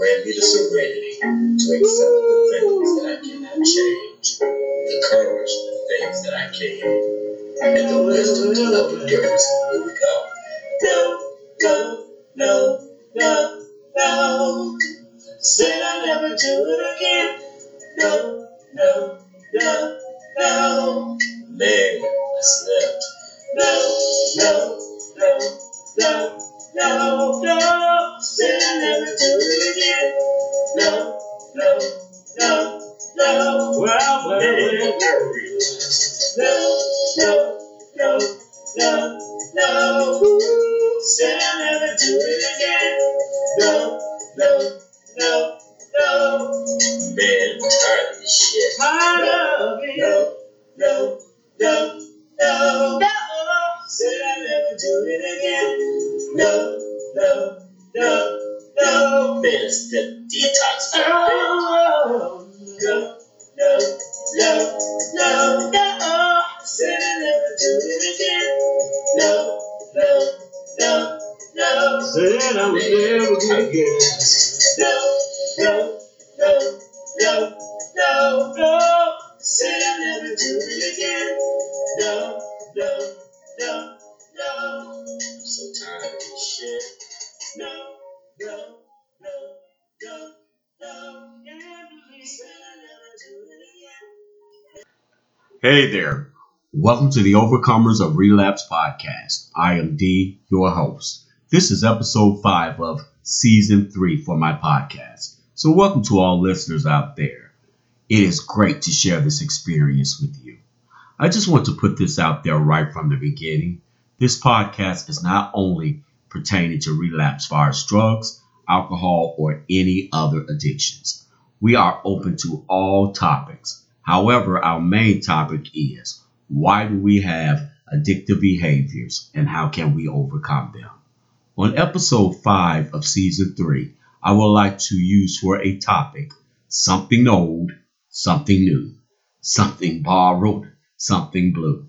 Grant me the serenity to accept the things that I cannot change, the courage for the things that I can, and the wisdom to know the difference. Here we go. No, no, no, no, no. Said I'll never do it again. No, no, no, no. Man, I slept. No, no, No, no, no, no. Well, Man, no, no, no, no, no. Said I'll never do it again. No, no, no, no. Man, tired of this shit. I no, no, no. No. Said I'll never do it again. No, no, no, no. It's the detox. Oh, No, no, no, no, no. Said I'll never do it again. No, no, no, no. Said I would never do it again. Hey there. Welcome to the Overcomers of Relapse podcast. I am D, your host. This is episode 5 of season 3 for my podcast. So, welcome to all listeners out there. It is great to share this experience with you. I just want to put this out there right from the beginning. This podcast is not only pertaining to relapse virus drugs, alcohol, or any other addictions. We are open to all topics. However, our main topic is why do we have addictive behaviors and how can we overcome them? On episode 5 of season 3, I would like to use for a topic something old, something new, something borrowed, something blue.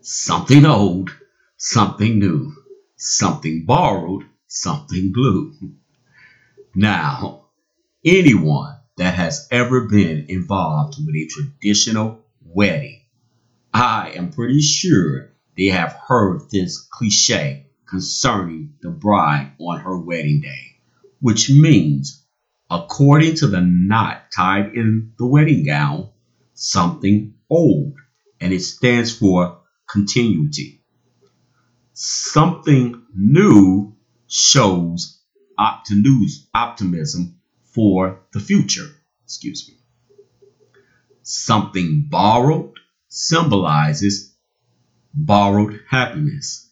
Something old, something new, something borrowed, something blue. Now, anyone that has ever been involved with a traditional wedding, I am pretty sure they have heard this cliche concerning the bride on her wedding day, which means, according to the knot tied in the wedding gown, something old, and it stands for continuity. Something new shows optimism for the future. Excuse me. Something borrowed symbolizes borrowed happiness,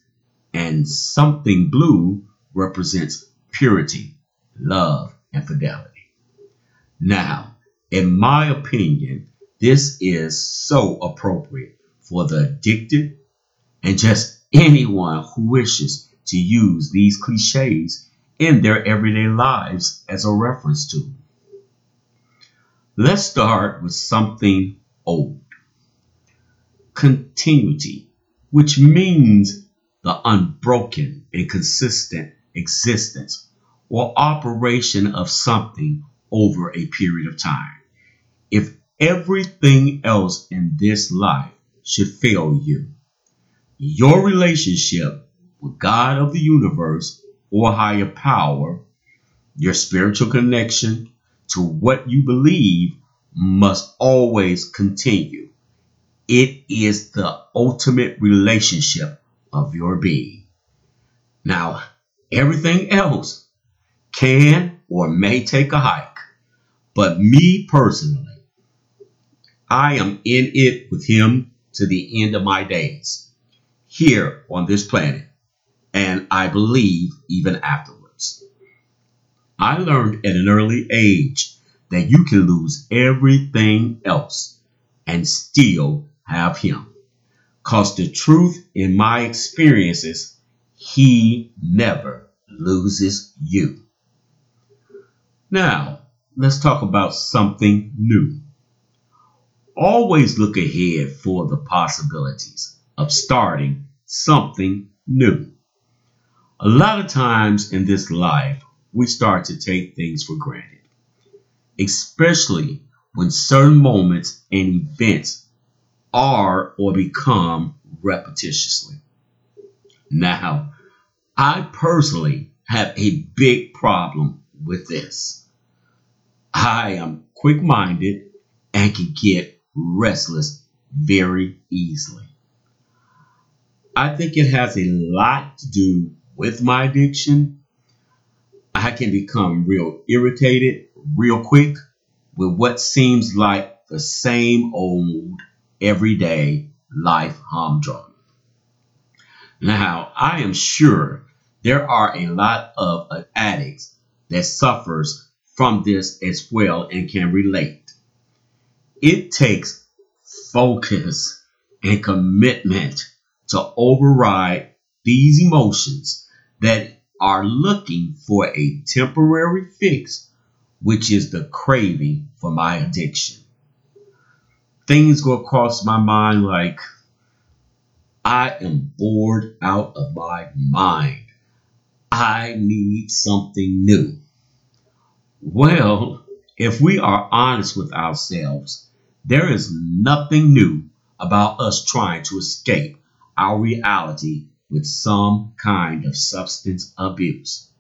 and something blue represents purity, love, and fidelity. Now, in my opinion, this is so appropriate for the addicted and just anyone who wishes to use these cliches in their everyday lives as a reference to. Let's start with something old. Continuity, which means the unbroken and consistent existence or operation of something over a period of time. If everything else in this life should fail you, your relationship with God of the universe or higher power, your spiritual connection to what you believe must always continue. It is the ultimate relationship of your being. Now, everything else can or may take a hike, but me personally, I am in it with Him to the end of my days here on this planet, and I believe even afterwards. I learned at an early age that you can lose everything else and still have Him. Cause the truth in my experiences, He never loses you. Now, let's talk about something new. Always look ahead for the possibilities of starting something new. A lot of times in this life, we start to take things for granted, especially when certain moments and events are or become repetitiously. Now, I personally have a big problem with this. I am quick minded and can get restless very easily. I think it has a lot to do with my addiction. I can become real irritated real quick with what seems like the same old everyday life humdrum. Now, I am sure there are a lot of addicts that suffers from this as well and can relate. It takes focus and commitment to override these emotions that are looking for a temporary fix, which is the craving for my addiction. Things go across my mind like, I am bored out of my mind. I need something new. Well, if we are honest with ourselves, there is nothing new about us trying to escape our reality with some kind of substance abuse.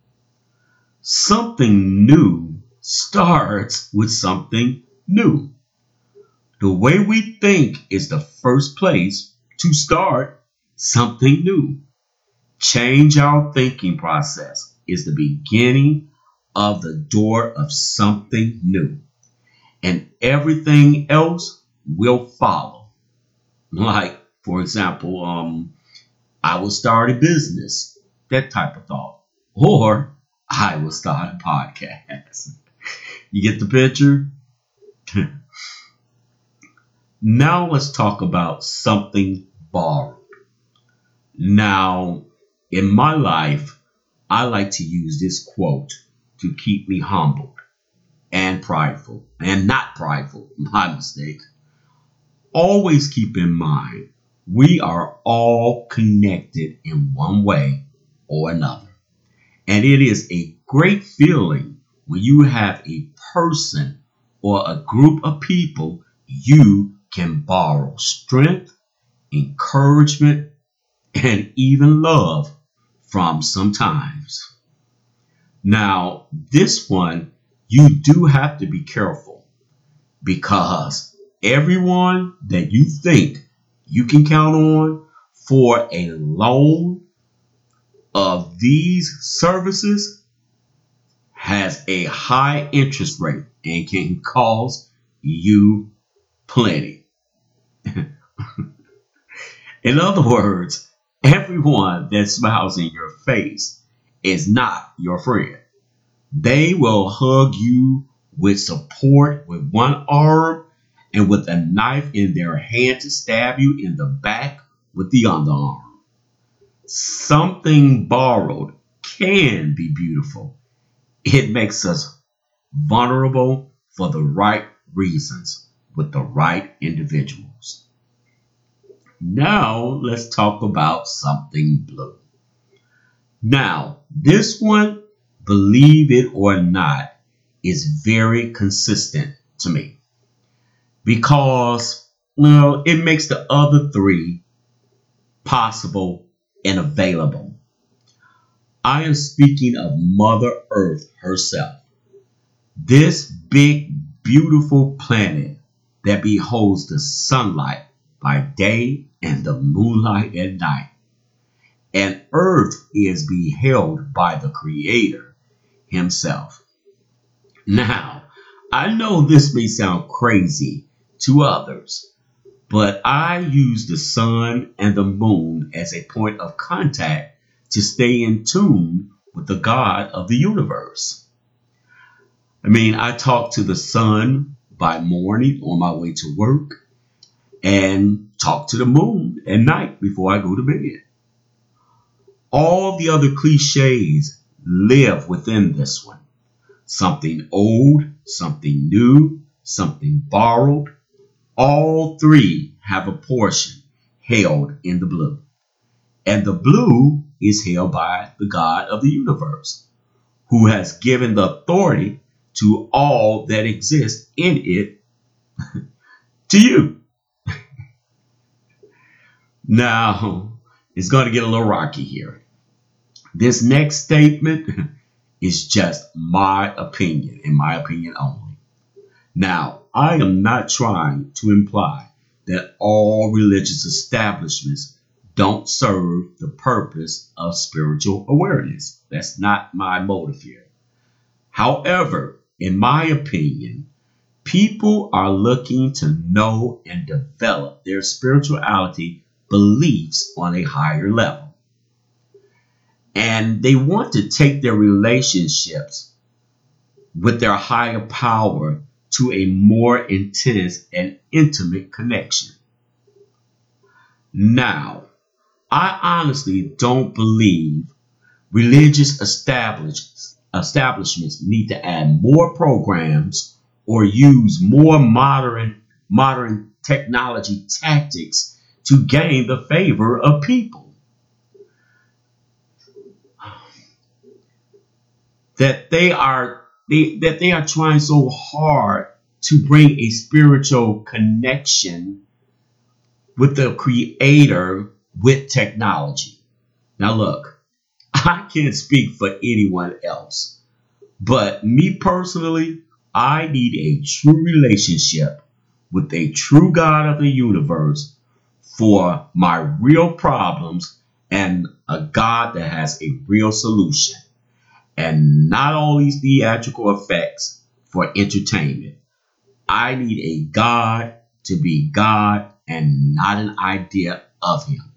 Something new starts with something new. The way we think is the first place to start something new. Change our thinking process is the beginning of the door of something new. And everything else will follow. Like for example, um, I will start a business, that type of thought. Or I will start a podcast. you get the picture? now let's talk about something borrowed. Now, in my life, I like to use this quote to keep me humbled and prideful, and not prideful, my mistake. Always keep in mind we are all connected in one way or another. And it is a great feeling when you have a person or a group of people you can borrow strength, encouragement, and even love from sometimes. Now, this one, you do have to be careful because everyone that you think you can count on for a loan of these services has a high interest rate and can cost you plenty. in other words, everyone that smiles in your face is not your friend. They will hug you with support with one arm and with a knife in their hand to stab you in the back with the underarm. Something borrowed can be beautiful. It makes us vulnerable for the right reasons with the right individuals. Now let's talk about something blue. Now, this one, believe it or not, is very consistent to me because well, it makes the other three possible and available. I am speaking of Mother Earth herself. This big, beautiful planet that beholds the sunlight by day and the moonlight at night. And Earth is beheld by the Creator Himself. Now, I know this may sound crazy to others. But I use the sun and the moon as a point of contact to stay in tune with the God of the universe. I mean, I talk to the sun by morning on my way to work and talk to the moon at night before I go to bed. All the other cliches live within this one. Something old, something new, something borrowed, all three have a portion held in the blue. And the blue is held by the God of the universe, who has given the authority to all that exists in it to you. now, it's going to get a little rocky here. This next statement is just my opinion, in my opinion only. Now, I am not trying to imply that all religious establishments don't serve the purpose of spiritual awareness. That's not my motive here. However, in my opinion, people are looking to know and develop their spirituality beliefs on a higher level. And they want to take their relationships with their higher power to a more intense and intimate connection. Now, I honestly don't believe religious establishments, establishments need to add more programs or use more modern modern technology tactics to gain the favor of people. That they are they, that they are trying so hard to bring a spiritual connection with the creator with technology. Now, look, I can't speak for anyone else, but me personally, I need a true relationship with a true God of the universe for my real problems and a God that has a real solution and not all these theatrical effects for entertainment. I need a God to be God and not an idea of Him.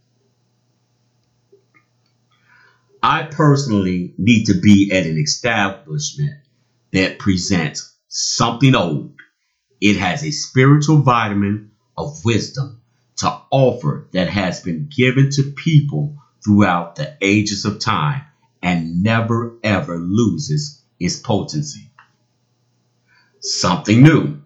I personally need to be at an establishment that presents something old. It has a spiritual vitamin of wisdom to offer that has been given to people throughout the ages of time and never ever loses its potency. Something new.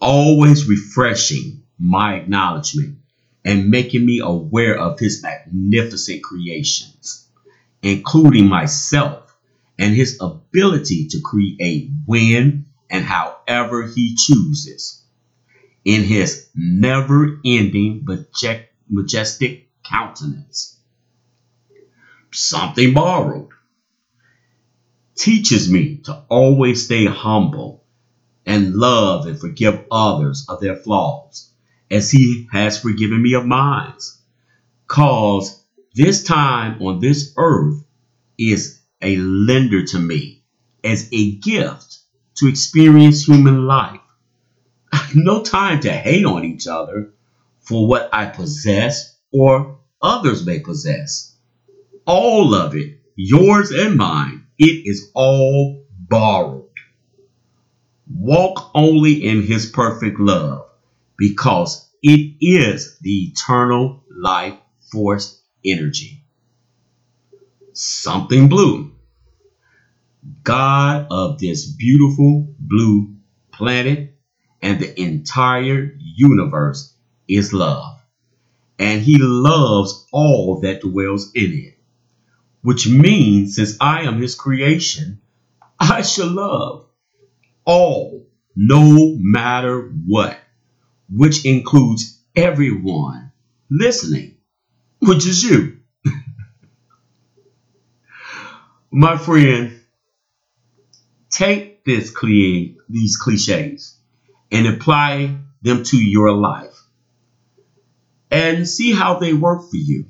Always refreshing my acknowledgement and making me aware of his magnificent creations, including myself and his ability to create when and however he chooses. In his never ending majestic countenance. Something borrowed teaches me to always stay humble and love and forgive others of their flaws as he has forgiven me of mine. Cause this time on this earth is a lender to me as a gift to experience human life. No time to hate on each other for what I possess or others may possess. All of it, yours and mine, it is all borrowed. Walk only in his perfect love because it is the eternal life force energy. Something blue. God of this beautiful blue planet and the entire universe is love. And he loves all that dwells in it. Which means, since I am his creation, I shall love all, no matter what which includes everyone listening, which is you. My friend, take this cliche, these cliches and apply them to your life and see how they work for you.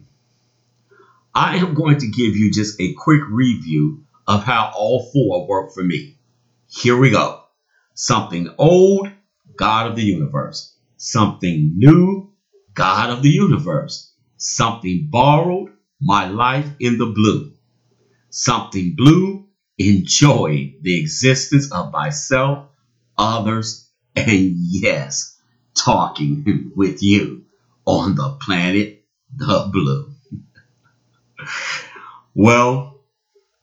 I am going to give you just a quick review of how all four work for me. Here we go. Something old, God of the universe. Something new, God of the universe. Something borrowed, my life in the blue. Something blue, enjoy the existence of myself, others, and yes, talking with you on the planet the blue. Well,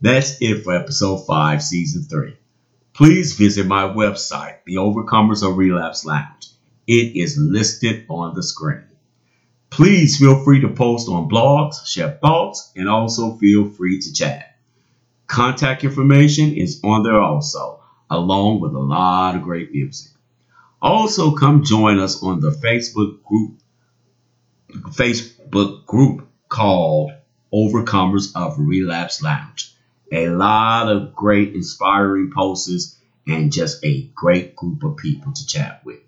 that's it for episode 5, season 3. Please visit my website, The Overcomers of Relapse Lounge it is listed on the screen. Please feel free to post on blogs, share thoughts, and also feel free to chat. Contact information is on there also, along with a lot of great music. Also, come join us on the Facebook group Facebook group called Overcomers of Relapse Lounge. A lot of great inspiring posts and just a great group of people to chat with.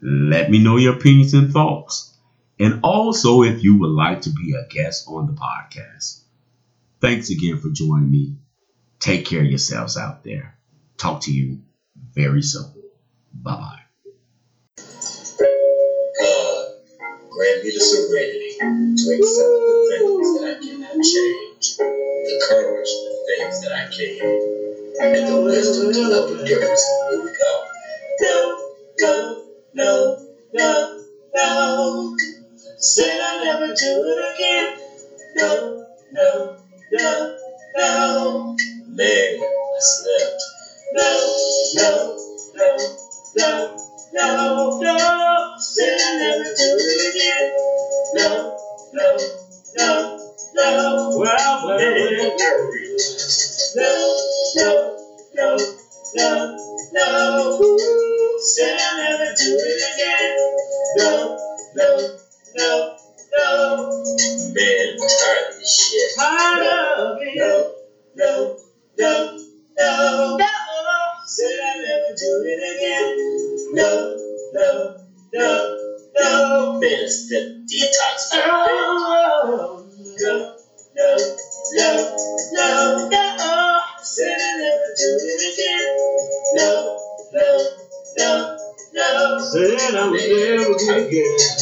Let me know your opinions and thoughts. And also if you would like to be a guest on the podcast. Thanks again for joining me. Take care of yourselves out there. Talk to you very soon. Bye bye. Grant me the serenity to accept the things that I cannot change, the courage for the things that I can, and the wisdom to know the difference who we go. No, no, no, no, no. Said I'll never do it again. No, no, no, no. Well, well. no, no, no, no, no. Said I'll never do it again. No, no, no, no. Man, I'm tired of this shit. I love you. No, no, no, no, no. Said I'll never do it again. No, no, no, no. Man, it's the detox. Oh, oh, oh. No, no, no, no, no. Said I'll never do it again. No, no, no, no. said I would never do it again.